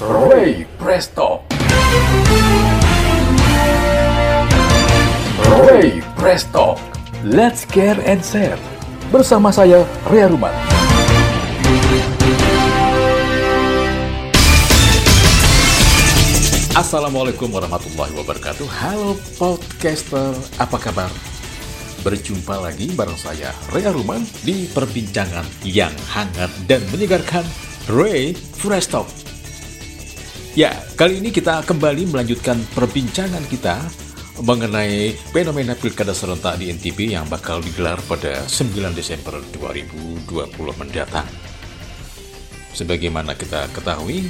Ray Presto. Ray Presto. Let's care and share. Bersama saya, Ria Ruman. Assalamualaikum warahmatullahi wabarakatuh. Halo podcaster, apa kabar? Berjumpa lagi bareng saya, Rea Ruman, di perbincangan yang hangat dan menyegarkan Ray Fresh Talk. Ya, kali ini kita kembali melanjutkan perbincangan kita mengenai fenomena pilkada serentak di NTB yang bakal digelar pada 9 Desember 2020 mendatang. Sebagaimana kita ketahui,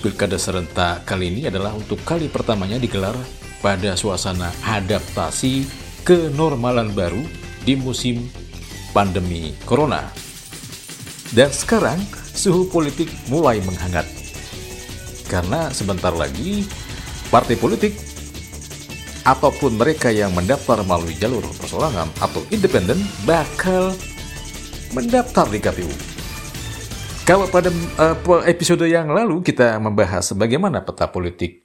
pilkada serentak kali ini adalah untuk kali pertamanya digelar pada suasana adaptasi kenormalan baru di musim pandemi corona. Dan sekarang suhu politik mulai menghangat. Karena sebentar lagi partai politik ataupun mereka yang mendaftar melalui jalur persorangan atau independen bakal mendaftar di KPU. Kalau pada uh, episode yang lalu kita membahas bagaimana peta politik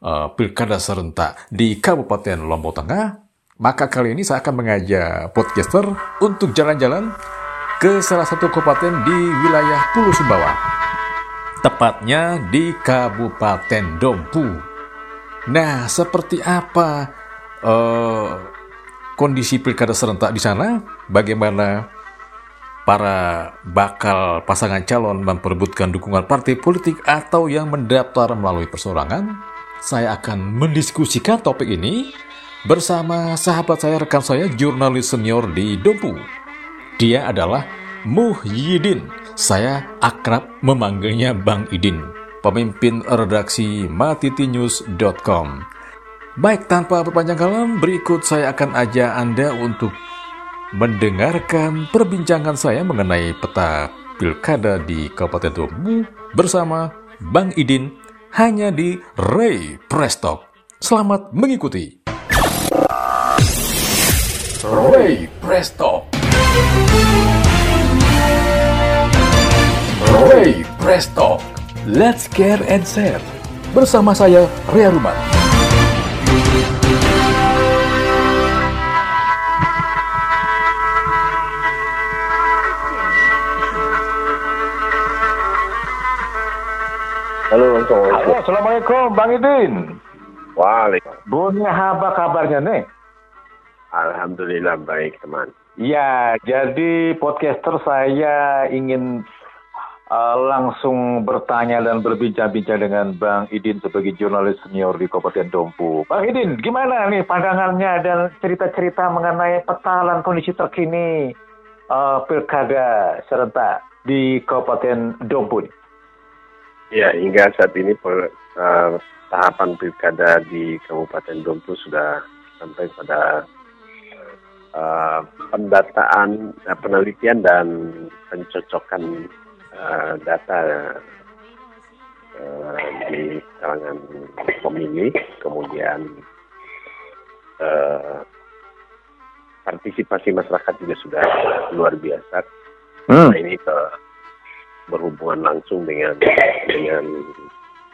uh, pilkada serentak di Kabupaten Lombok Tengah, maka kali ini saya akan mengajak podcaster untuk jalan-jalan ke salah satu kabupaten di wilayah Pulau Sumbawa. Tepatnya di Kabupaten Dompu. Nah, seperti apa uh, kondisi pilkada serentak di sana? Bagaimana para bakal pasangan calon memperebutkan dukungan partai politik atau yang mendaftar melalui persorangan? Saya akan mendiskusikan topik ini bersama sahabat saya, rekan saya, jurnalis senior di Dompu. Dia adalah Muhyiddin. Saya akrab memanggilnya Bang Idin, pemimpin redaksi matitinews.com. Baik, tanpa berpanjang kalam, berikut saya akan ajak Anda untuk mendengarkan perbincangan saya mengenai peta pilkada di Kabupaten Dompu bersama Bang Idin hanya di Ray Prestock. Selamat mengikuti. Ray Presto. Ray Presto. Let's care and share. Bersama saya, Ria Ruman. Halo, Assalamualaikum. Halo, Assalamualaikum, Bang Idin. Waalaikumsalam. Bunya apa kabarnya nih? Alhamdulillah baik, teman. Ya, jadi podcaster saya ingin uh, langsung bertanya dan berbincang-bincang dengan Bang Idin sebagai jurnalis senior di Kabupaten Dompu. Bang Idin, gimana nih pandangannya dan cerita-cerita mengenai peta dan kondisi terkini uh, pilkada serentak di Kabupaten Dompu? Ya, hingga saat ini per, uh, tahapan pilkada di Kabupaten Dompu sudah sampai pada uh, pendataan, uh, penelitian dan pencocokan uh, data uh, di kalangan pemilih, kemudian uh, partisipasi masyarakat juga sudah luar biasa. Hmm. Nah, ini ke berhubungan langsung dengan dengan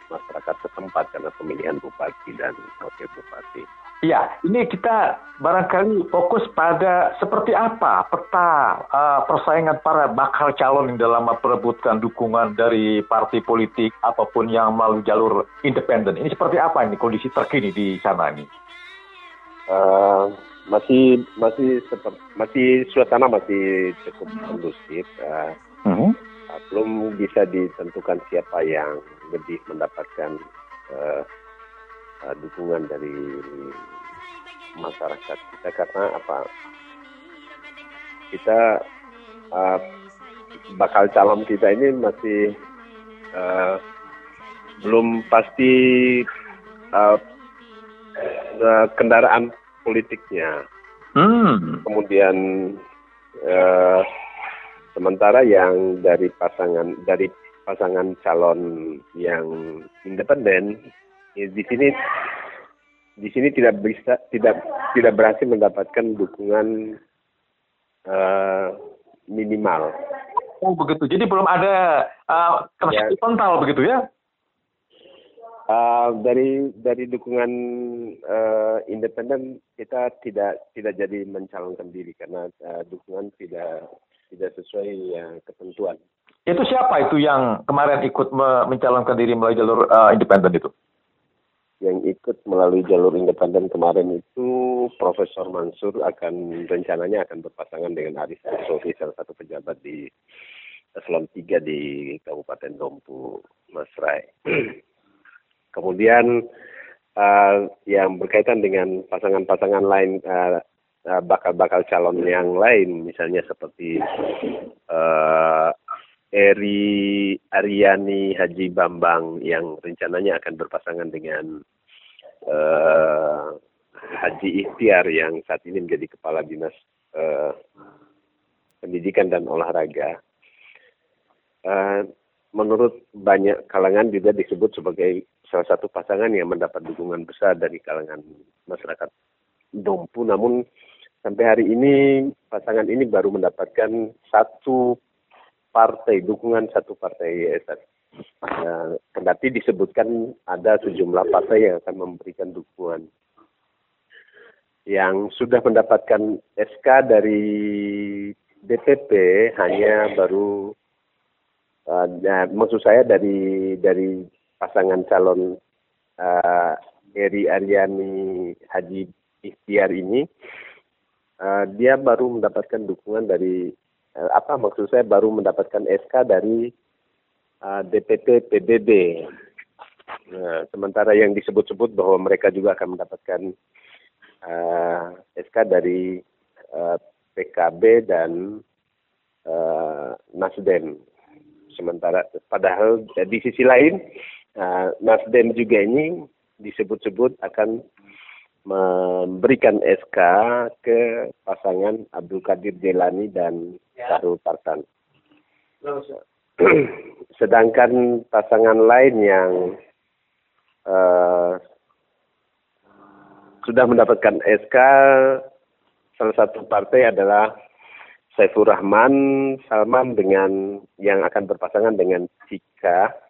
masyarakat setempat karena pemilihan bupati dan wakil bupati. Iya, ini kita barangkali fokus pada seperti apa peta uh, persaingan para bakal calon yang dalam memperebutkan dukungan dari partai politik apa pun yang melalui jalur independen. Ini seperti apa ini kondisi terkini di sana ini? Uh, masih masih seperti masih suasana masih cukup kondusif. Uh, Hmm. uh, belum bisa ditentukan siapa yang lebih mendapatkan uh, uh, dukungan dari masyarakat kita karena apa kita uh, bakal calon kita ini masih uh, belum pasti uh, uh, kendaraan politiknya Hmm. kemudian eh, sementara yang dari pasangan dari pasangan calon yang independen ya di sini di sini tidak bisa tidak tidak berhasil mendapatkan dukungan eh, minimal Oh begitu. Jadi belum ada uh, Ya. begitu ya? Uh, dari dari dukungan uh, independen kita tidak tidak jadi mencalonkan diri karena uh, dukungan tidak tidak sesuai yang ketentuan. Itu siapa itu yang kemarin ikut mencalonkan diri melalui jalur uh, independen itu? Yang ikut melalui jalur independen kemarin itu Profesor Mansur akan rencananya akan berpasangan dengan Aris Sofi salah satu pejabat di eselon 3 di Kabupaten Dompu, Mas Rai. Kemudian uh, yang berkaitan dengan pasangan-pasangan lain uh, bakal-bakal calon yang lain, misalnya seperti Eri Aryani Haji Bambang yang rencananya akan berpasangan dengan uh, Haji Ikhtiar yang saat ini menjadi kepala dinas uh, pendidikan dan olahraga. Uh, menurut banyak kalangan juga disebut sebagai salah satu pasangan yang mendapat dukungan besar dari kalangan masyarakat Dompu. Namun sampai hari ini pasangan ini baru mendapatkan satu partai dukungan satu partai YSN. Nah, kendati disebutkan ada sejumlah partai yang akan memberikan dukungan. Yang sudah mendapatkan SK dari DPP hanya baru, uh, nah, maksud saya dari dari pasangan calon uh, Eri Aryani Haji Ikhtiar ini uh, dia baru mendapatkan dukungan dari apa maksud saya baru mendapatkan SK dari uh, DPP PBB. Nah, sementara yang disebut-sebut bahwa mereka juga akan mendapatkan uh, SK dari uh, PKB dan uh, Nasdem. Sementara padahal di sisi lain Nah, Nasdem juga ini disebut-sebut akan memberikan SK ke pasangan Abdul Qadir Jelani dan Sarul Tartan. Sedangkan pasangan lain yang uh, sudah mendapatkan SK, salah satu partai adalah Saiful Rahman Salman dengan yang akan berpasangan dengan Cika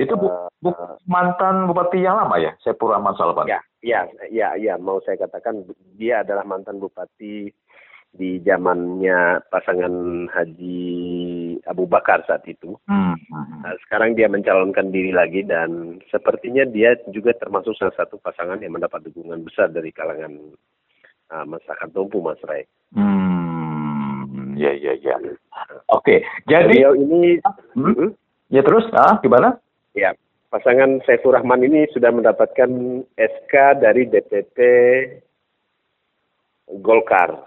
itu bu, bu, mantan bupati yang lama ya, Sepura Mansalpan? Ya, ya, ya, ya. Mau saya katakan dia adalah mantan bupati di zamannya pasangan Haji Abu Bakar saat itu. Hmm. Nah, sekarang dia mencalonkan diri lagi dan sepertinya dia juga termasuk salah satu pasangan yang mendapat dukungan besar dari kalangan uh, masyarakat Tumpu, Mas Ray. Hmm, ya, ya, ya. Oke, okay. jadi Beliau ini, hmm? Hmm? ya terus, ah, gimana? Ya, pasangan Saiful Rahman ini sudah mendapatkan SK dari DPP Golkar.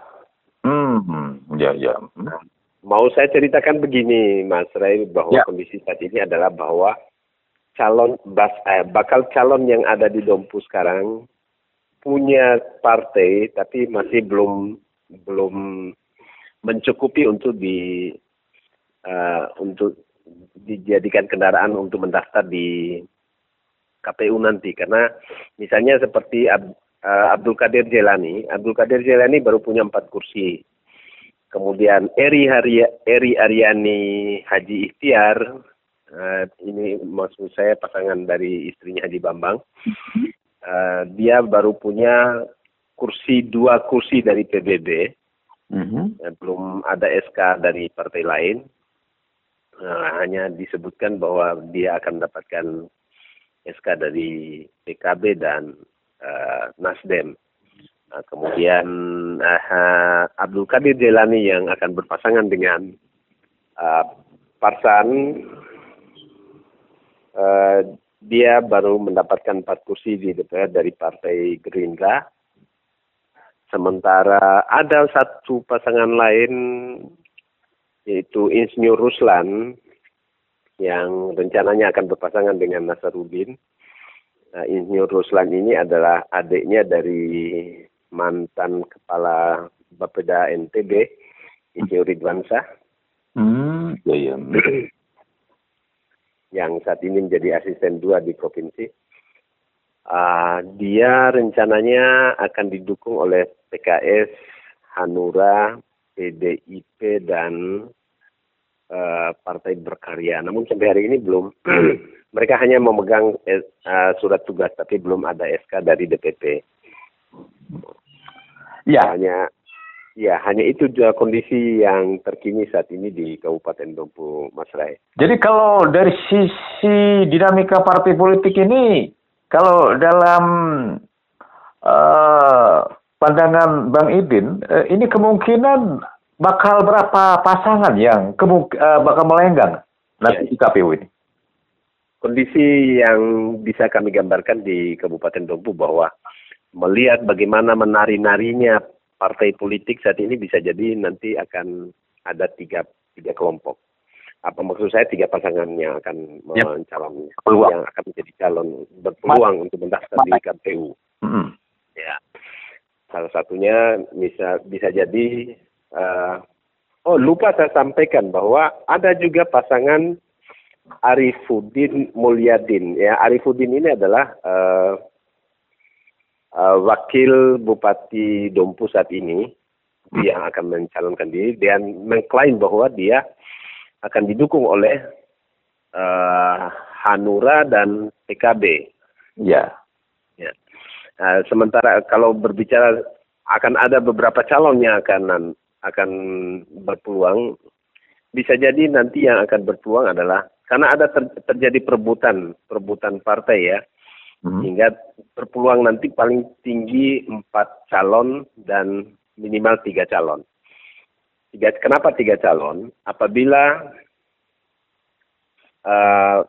Hmm, ya, ya. Nah, mau saya ceritakan begini, Mas Ray, bahwa ya. kondisi saat ini adalah bahwa calon bas, eh, bakal calon yang ada di Dompu sekarang punya partai, tapi masih belum belum mencukupi untuk di uh, untuk dijadikan kendaraan untuk mendaftar di KPU nanti karena misalnya seperti Ab, uh, Abdul Qadir Jelani, Abdul Qadir Jelani baru punya empat kursi. Kemudian Eri Haria, Eri Aryani Haji Ikhtiar, uh, ini maksud saya pasangan dari istrinya Haji Bambang. Uh, dia baru punya kursi dua kursi dari PBB, mm -hmm. belum ada SK dari partai lain uh, hanya disebutkan bahwa dia akan mendapatkan SK dari PKB dan uh, Nasdem. Uh, kemudian uh, Abdul Qadir Jelani yang akan berpasangan dengan uh, Parsan, uh, dia baru mendapatkan empat kursi di DPR dari Partai Gerindra. Sementara ada satu pasangan lain yaitu Insinyur Ruslan yang rencananya akan berpasangan dengan Nasarudin. Nah, Insinyur Ruslan ini adalah adiknya dari mantan kepala Bapeda NTB, Insinyur Ridwansa. Hmm, ya, ya. yang saat ini menjadi asisten dua di provinsi. Uh, dia rencananya akan didukung oleh PKS, Hanura, PDIP dan uh, partai berkarya. Namun sampai hari ini belum mereka hanya memegang uh, surat tugas tapi belum ada SK dari DPP. Ya. Hanya ya hanya itu juga kondisi yang terkini saat ini di Kabupaten Dompu, Mas Rai. Jadi kalau dari sisi dinamika partai politik ini, kalau dalam uh, pandangan Bang Idin, uh, ini kemungkinan bakal berapa pasangan yang kemung uh, bakal melenggang nanti ya. di KPU ini? Kondisi yang bisa kami gambarkan di Kabupaten Dompu bahwa melihat bagaimana menari-narinya partai politik saat ini bisa jadi nanti akan ada tiga tiga kelompok. Apa maksud saya tiga pasangan yang akan ya. mencalon yang akan menjadi calon berpeluang Ma untuk mendaftar di KPU. Mm -hmm. Ya, salah satunya bisa bisa jadi uh, oh lupa saya sampaikan bahwa ada juga pasangan Arifuddin Mulyadin ya Arifuddin ini adalah uh, uh, wakil Bupati Dompu saat ini yang akan mencalonkan diri dan mengklaim bahwa dia akan didukung oleh uh, Hanura dan PKB. Ya. Ya. Uh, sementara kalau berbicara akan ada beberapa calon yang akan akan berpeluang. Bisa jadi nanti yang akan berpeluang adalah karena ada ter, terjadi perebutan perebutan partai ya. Hmm. hingga berpeluang nanti paling tinggi empat calon dan minimal tiga calon. Tiga kenapa tiga calon? Apabila uh,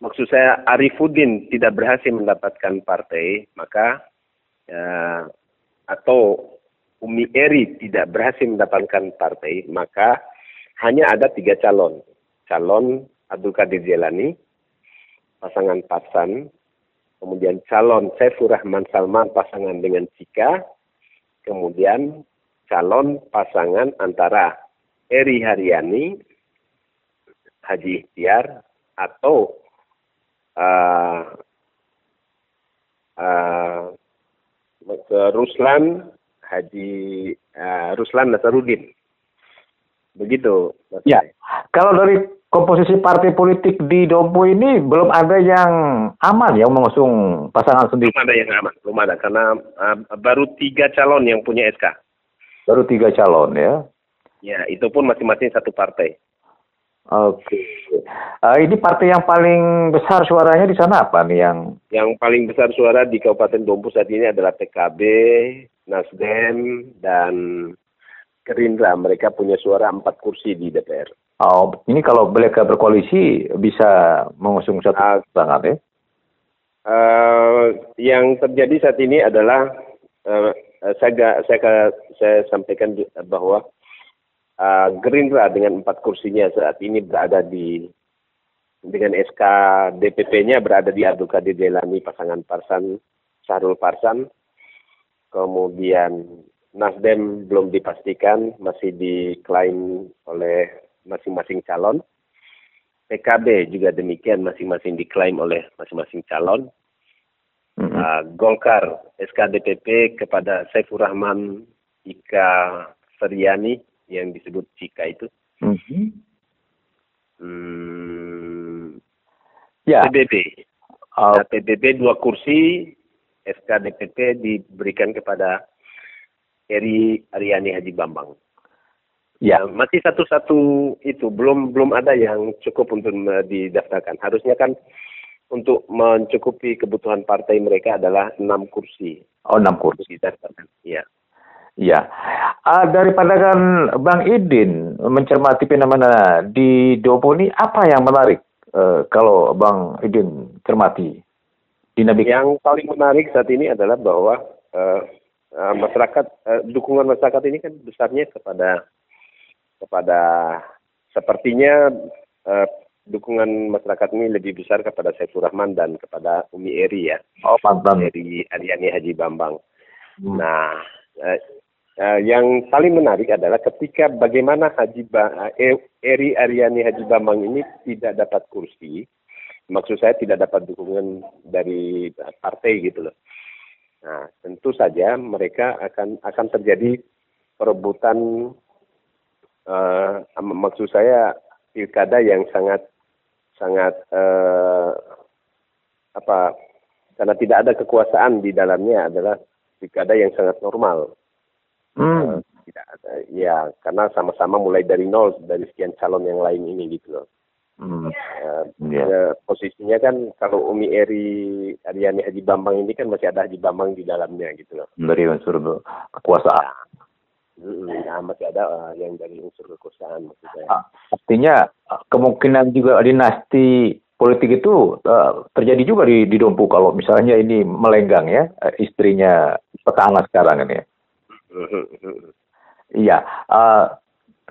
maksud saya Arifuddin tidak berhasil mendapatkan partai maka uh, atau Umi Eri tidak berhasil mendapatkan partai, maka hanya ada tiga calon. Calon Abdul Qadir Jelani, pasangan Pasan, kemudian calon Saiful Rahman Salman pasangan dengan Cika, kemudian calon pasangan antara Eri Haryani, Haji Ikhtiar, atau uh, uh, Ruslan Haji uh, Ruslan Nasarudin. Begitu. Ya. Kalau dari komposisi partai politik di Dompu ini belum ada yang aman ya mengusung pasangan sendiri. Belum ada yang aman, belum ada karena uh, baru tiga calon yang punya SK. Baru tiga calon ya? Ya, itu pun masing-masing satu partai. Oke. Uh, ini partai yang paling besar suaranya di sana apa nih yang? Yang paling besar suara di Kabupaten Dompu saat ini adalah PKB, Nasdem, dan Gerindra. Mereka punya suara empat kursi di DPR. Oh, ini kalau mereka berkoalisi bisa mengusung satu uh, pasangan ya? Uh, yang terjadi saat ini adalah uh, saya, saya saya sampaikan bahwa uh, Gerindra dengan empat kursinya saat ini berada di dengan SK DPP-nya berada di Abdul Jelani pasangan Parsan Sarul Parsan kemudian Nasdem belum dipastikan masih diklaim oleh masing-masing calon PKB juga demikian masing-masing diklaim oleh masing-masing calon mm-hmm. uh, Golkar SKDPP kepada Saiful Rahman Ika Feryani yang disebut Cika itu. Mm-hmm. Hmm, ya. PBB. Nah, PBB dua kursi, SK DPP diberikan kepada Eri Ariani Haji Bambang. Ya. Nah, masih satu-satu itu belum belum ada yang cukup untuk didaftarkan. Harusnya kan untuk mencukupi kebutuhan partai mereka adalah enam kursi. Oh enam kursi. Didaftarkan. Iya. Ya, uh, dari pandangan Bang Idin mencermati fenomena di Dopo ini apa yang menarik uh, kalau Bang Idin cermati dinamika? Yang paling menarik saat ini adalah bahwa uh, uh, masyarakat uh, dukungan masyarakat ini kan besarnya kepada kepada sepertinya uh, dukungan masyarakat ini lebih besar kepada Saiful Rahman dan kepada Umi Eri ya. Oh, mantan. Eri Ariani Haji Bambang. Hmm. Nah, Uh, yang paling menarik adalah ketika bagaimana Haji ba uh, Eri Aryani Haji Bambang ini tidak dapat kursi, maksud saya tidak dapat dukungan dari partai gitu loh. Nah, tentu saja mereka akan akan terjadi perebutan uh, maksud saya pilkada yang sangat sangat uh, apa karena tidak ada kekuasaan di dalamnya adalah pilkada yang sangat normal. Hmm. Uh, tidak ada, ya karena sama-sama mulai dari nol dari sekian calon yang lain ini gitu loh. Hmm. Uh, yeah. Ya, posisinya kan kalau Umi Eri Aryani Haji Bambang ini kan masih ada Haji Bambang di dalamnya gitu loh. Dari unsur kekuasaan. Ya, masih ada uh, yang dari unsur kekuasaan maksudnya. Ah, artinya kemungkinan juga dinasti politik itu uh, terjadi juga di, di Dompu kalau misalnya ini melenggang ya istrinya petahana sekarang ini. Iya. Uh,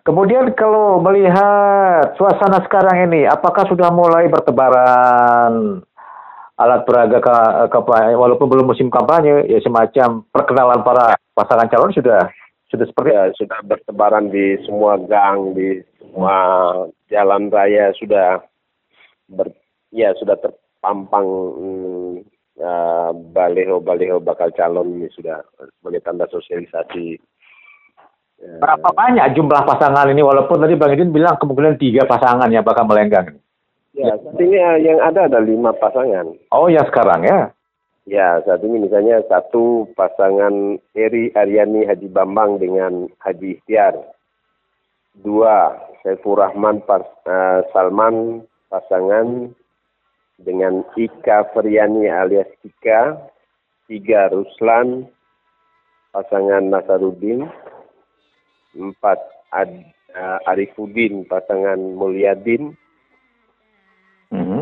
kemudian kalau melihat suasana sekarang ini, apakah sudah mulai bertebaran alat peraga ke, ke walaupun belum musim kampanye, ya semacam perkenalan para pasangan calon sudah sudah seperti ya, sudah bertebaran di semua gang, di semua jalan raya sudah ber, ya sudah terpampang hmm, uh, bakal calon ini sudah sebagai tanda sosialisasi. Berapa banyak jumlah pasangan ini? Walaupun tadi Bang Edin bilang kemungkinan tiga pasangan yang bakal melenggang. Ya, saat ini eh, yang ada ada lima pasangan. Oh, yang sekarang ya? Ya, saat ini misalnya satu pasangan Eri Aryani Haji Bambang dengan Haji Ikhtiar. Dua, Saiful Rahman Pas, uh, Salman pasangan dengan Ika Feryani alias Ika. Tiga, Ruslan pasangan Nasarudin empat Ad, uh, Arifudin pasangan Mulyadin. Mm-hmm.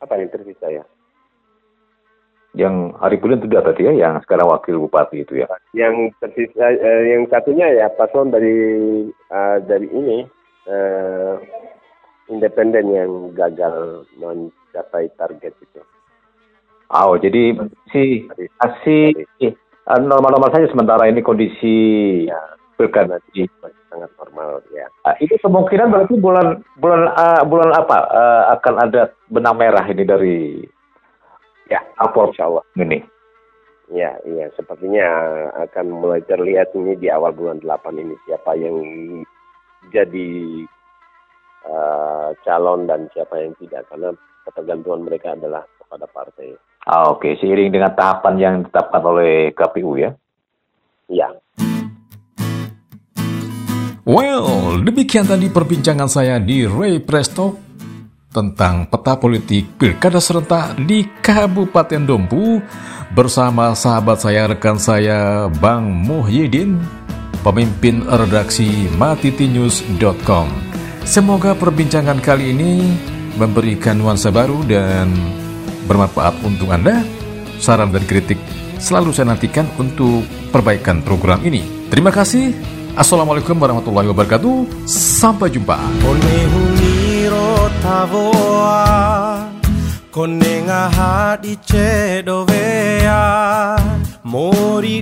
Apa yang tersisa ya? Yang Arifudin itu tadi ya, yang sekarang wakil bupati itu ya? Yang tersisa, uh, yang satunya ya paslon dari uh, dari ini uh, independen yang gagal mencapai target itu. Oh, jadi si masih normal-normal saja sementara ini kondisi ya pilkada di sangat normal ya. Uh, itu kemungkinan berarti bulan bulan uh, bulan apa uh, akan ada benang merah ini dari ya apa Allah ini. Ya, iya sepertinya akan mulai terlihat ini di awal bulan 8 ini siapa yang jadi uh, calon dan siapa yang tidak karena ketergantungan mereka adalah kepada partai. Ah, Oke, okay. seiring dengan tahapan yang ditetapkan oleh KPU ya. Iya. Well, demikian tadi perbincangan saya di Ray Presto tentang peta politik pilkada serentak di Kabupaten Dompu bersama sahabat saya, rekan saya, Bang Muhyiddin, pemimpin redaksi matitinews.com. Semoga perbincangan kali ini memberikan nuansa baru dan bermanfaat untuk Anda. Saran dan kritik selalu saya nantikan untuk perbaikan program ini. Terima kasih. Assalamualaikum warahmatullahi wabarakatuh. Sampai jumpa. Konenga hadi cedo vea mori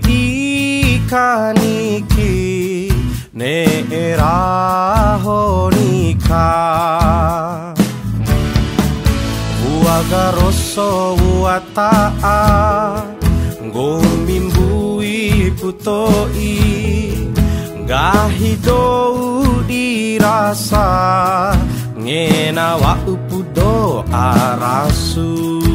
putoi Gahidou dirasa Ngena wa upudo arasu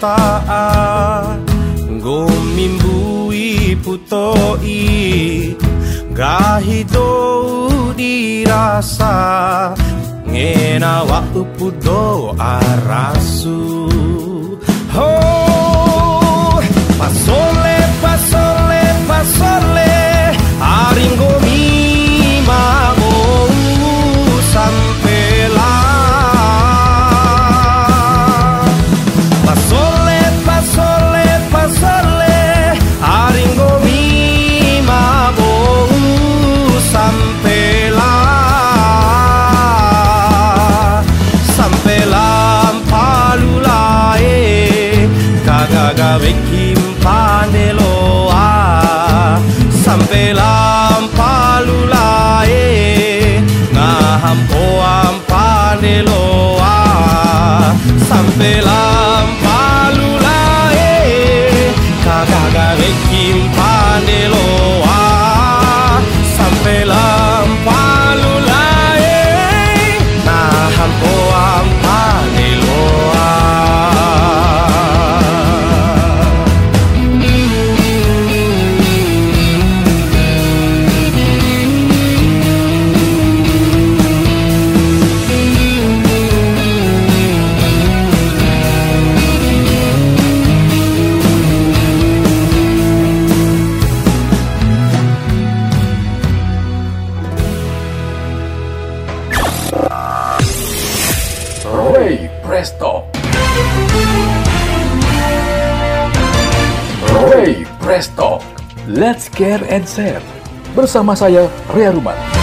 taat gomimbui putoi gahido dirasa. Ngena waktu pudo arasu. Care and Share. Bersama saya, Rea Ruman.